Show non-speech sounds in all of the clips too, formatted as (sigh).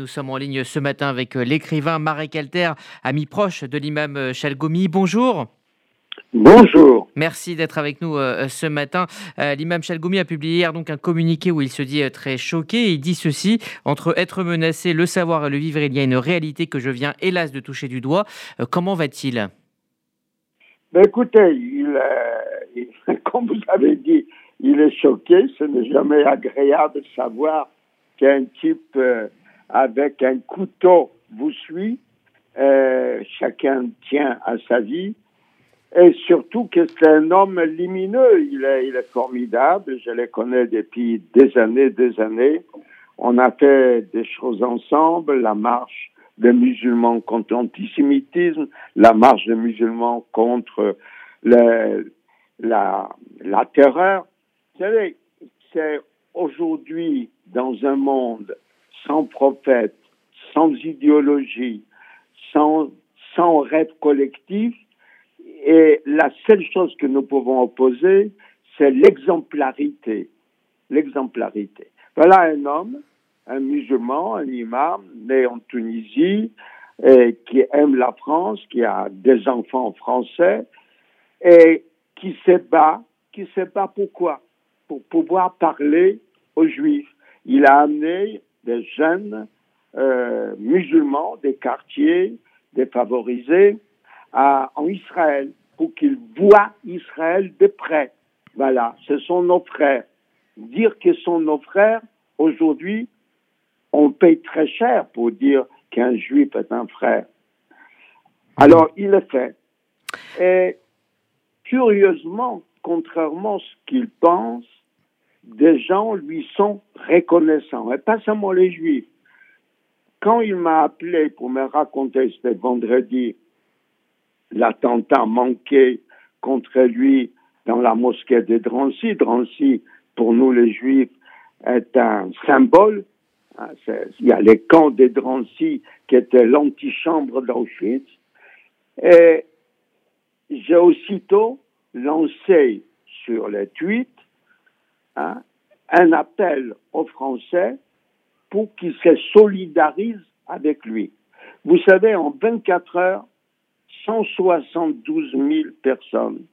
Nous sommes en ligne ce matin avec euh, l'écrivain Marek Alter, ami proche de l'imam euh, Chalgomi. Bonjour. Bonjour. Merci d'être avec nous euh, ce matin. L'imam Chalgomi a publié hier donc un communiqué où il se dit très choqué. Il dit ceci entre être menacé, le savoir et le vivre, il y a une réalité que je viens hélas de toucher du doigt. Comment va-t-il? Ben Écoutez, il, (laughs) comme vous avez dit, il est choqué. Ce n'est jamais agréable de savoir qu'un type avec un couteau vous suit. Euh, chacun tient à sa vie. Et surtout que c'est un homme lumineux. Il est, formidable. Je le connais depuis des années, des années. On a fait des choses ensemble. La marche des musulmans contre l'antisémitisme, la marche des musulmans contre la, la terreur. Vous savez, c'est aujourd'hui dans un monde sans prophète, sans idéologie, sans, sans rêve collectif. Et la seule chose que nous pouvons opposer, c'est l'exemplarité. L'exemplarité. Voilà un homme, un musulman, un imam, né en Tunisie, qui aime la France, qui a des enfants français, et qui se bat, qui se bat pourquoi Pour pouvoir parler aux Juifs. Il a amené des jeunes euh, musulmans des quartiers défavorisés à, en Israël pour qu'ils voient Israël de près. Voilà, ce sont nos frères. Dire ce sont nos frères, aujourd'hui, on paye très cher pour dire qu'un juif est un frère. Alors, il le fait. Et curieusement, contrairement à ce qu'il pense, des gens lui sont reconnaissants, et pas seulement les juifs. Quand il m'a appelé pour me raconter, c'était vendredi, l'attentat manqué contre lui dans la mosquée de Drancy. Drancy, pour nous les juifs, est un symbole. Hein, il y a les camps de Drancy qui étaient l'antichambre d'Auschwitz. Et j'ai aussitôt lancé sur les tweets Hein, un appel aux Français pour qu'ils se solidarisent avec lui. Vous savez, en 24 heures, 172 000 personnes,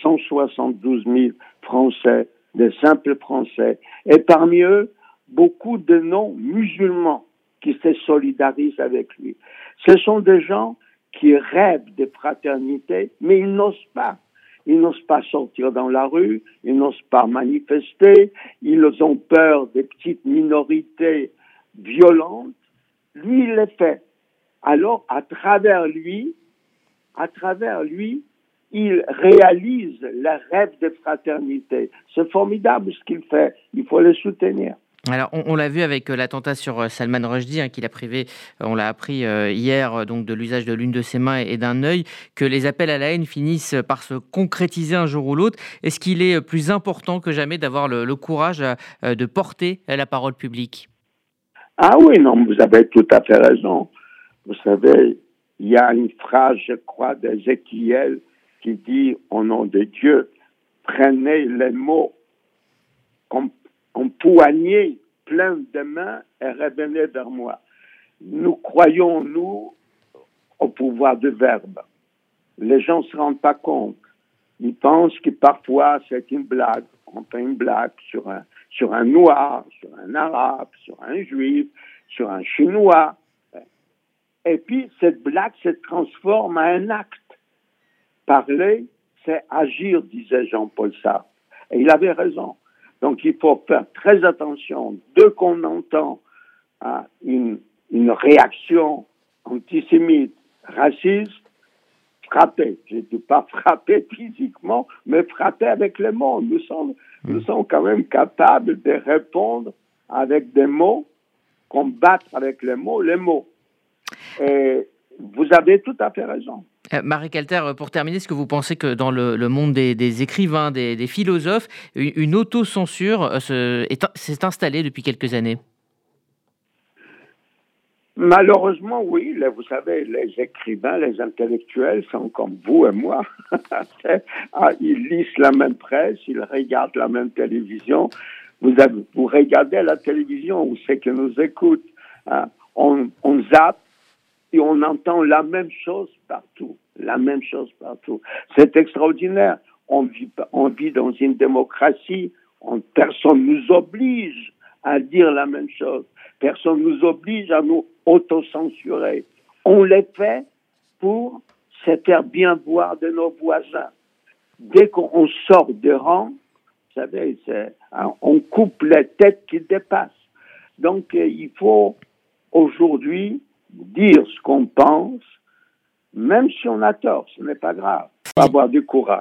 172 000 Français, des simples Français, et parmi eux, beaucoup de non-musulmans qui se solidarisent avec lui. Ce sont des gens qui rêvent de fraternité, mais ils n'osent pas. Ils n'osent pas sortir dans la rue, ils n'osent pas manifester, ils ont peur des petites minorités violentes. Lui, il le fait. Alors, à travers lui, à travers lui, il réalise le rêve de fraternité. C'est formidable ce qu'il fait. Il faut le soutenir. Alors, on, l'a vu avec euh, l'attentat sur euh, Salman Rushdie, hein, qu'il a privé, euh, on l'a appris hier, donc de l'usage de l'une de ses mains et, d'un œil, que les appels à la haine finissent par se concrétiser un jour ou l'autre. Est-ce qu'il est plus important que jamais d'avoir le, courage de porter la parole publique? Ah oui, non, vous avez tout à fait raison. Vous savez, il y a une phrase, je crois, d'Ézéchiel qui dit, au nom de Dieu, prenez les mots comme empoignez plein de mains et revenez vers moi. Nous croyons, nous, au pouvoir du verbe. Les gens ne se rendent pas compte. Ils pensent que parfois c'est une blague. On fait une blague sur un, sur un noir, sur un arabe, sur un juif, sur un chinois. Et puis cette blague se transforme en un acte. Parler, c'est agir, disait Jean-Paul Sartre. Et il avait raison. Donc il faut faire très attention dès qu'on entend hein, une, une réaction antisémite, raciste, frapper. Je ne dis pas frapper physiquement, mais frapper avec les mots. Nous sommes, nous sommes quand même capables de répondre avec des mots, combattre avec les mots, les mots. Et vous avez tout à fait raison. Euh, Marie Calter, pour terminer, est-ce que vous pensez que dans le, monde des, écrivains, des, philosophes, une, autocensure euh, s'est installée depuis quelques années? Malheureusement, oui. vous savez, les écrivains, les intellectuels sont comme vous et moi. (laughs) Ah, ils lisent la même presse, ils regardent la même télévision. Vous, regardez la télévision, où c'est que nous écoutent. Hein. on, on zappe et on entend la même chose partout. La même chose partout. C'est extraordinaire. On vit, dans une démocratie. On, personne nous oblige à dire la même chose. Personne nous oblige à nous autocensurer. On les fait pour se faire bien voir de nos voisins. Dès qu'on sort de rang, vous savez, hein, on coupe les têtes qui dépassent. Donc, euh, il faut aujourd'hui dire ce qu'on pense, même si on a tort, ce n'est pas grave. Il faut avoir du courage.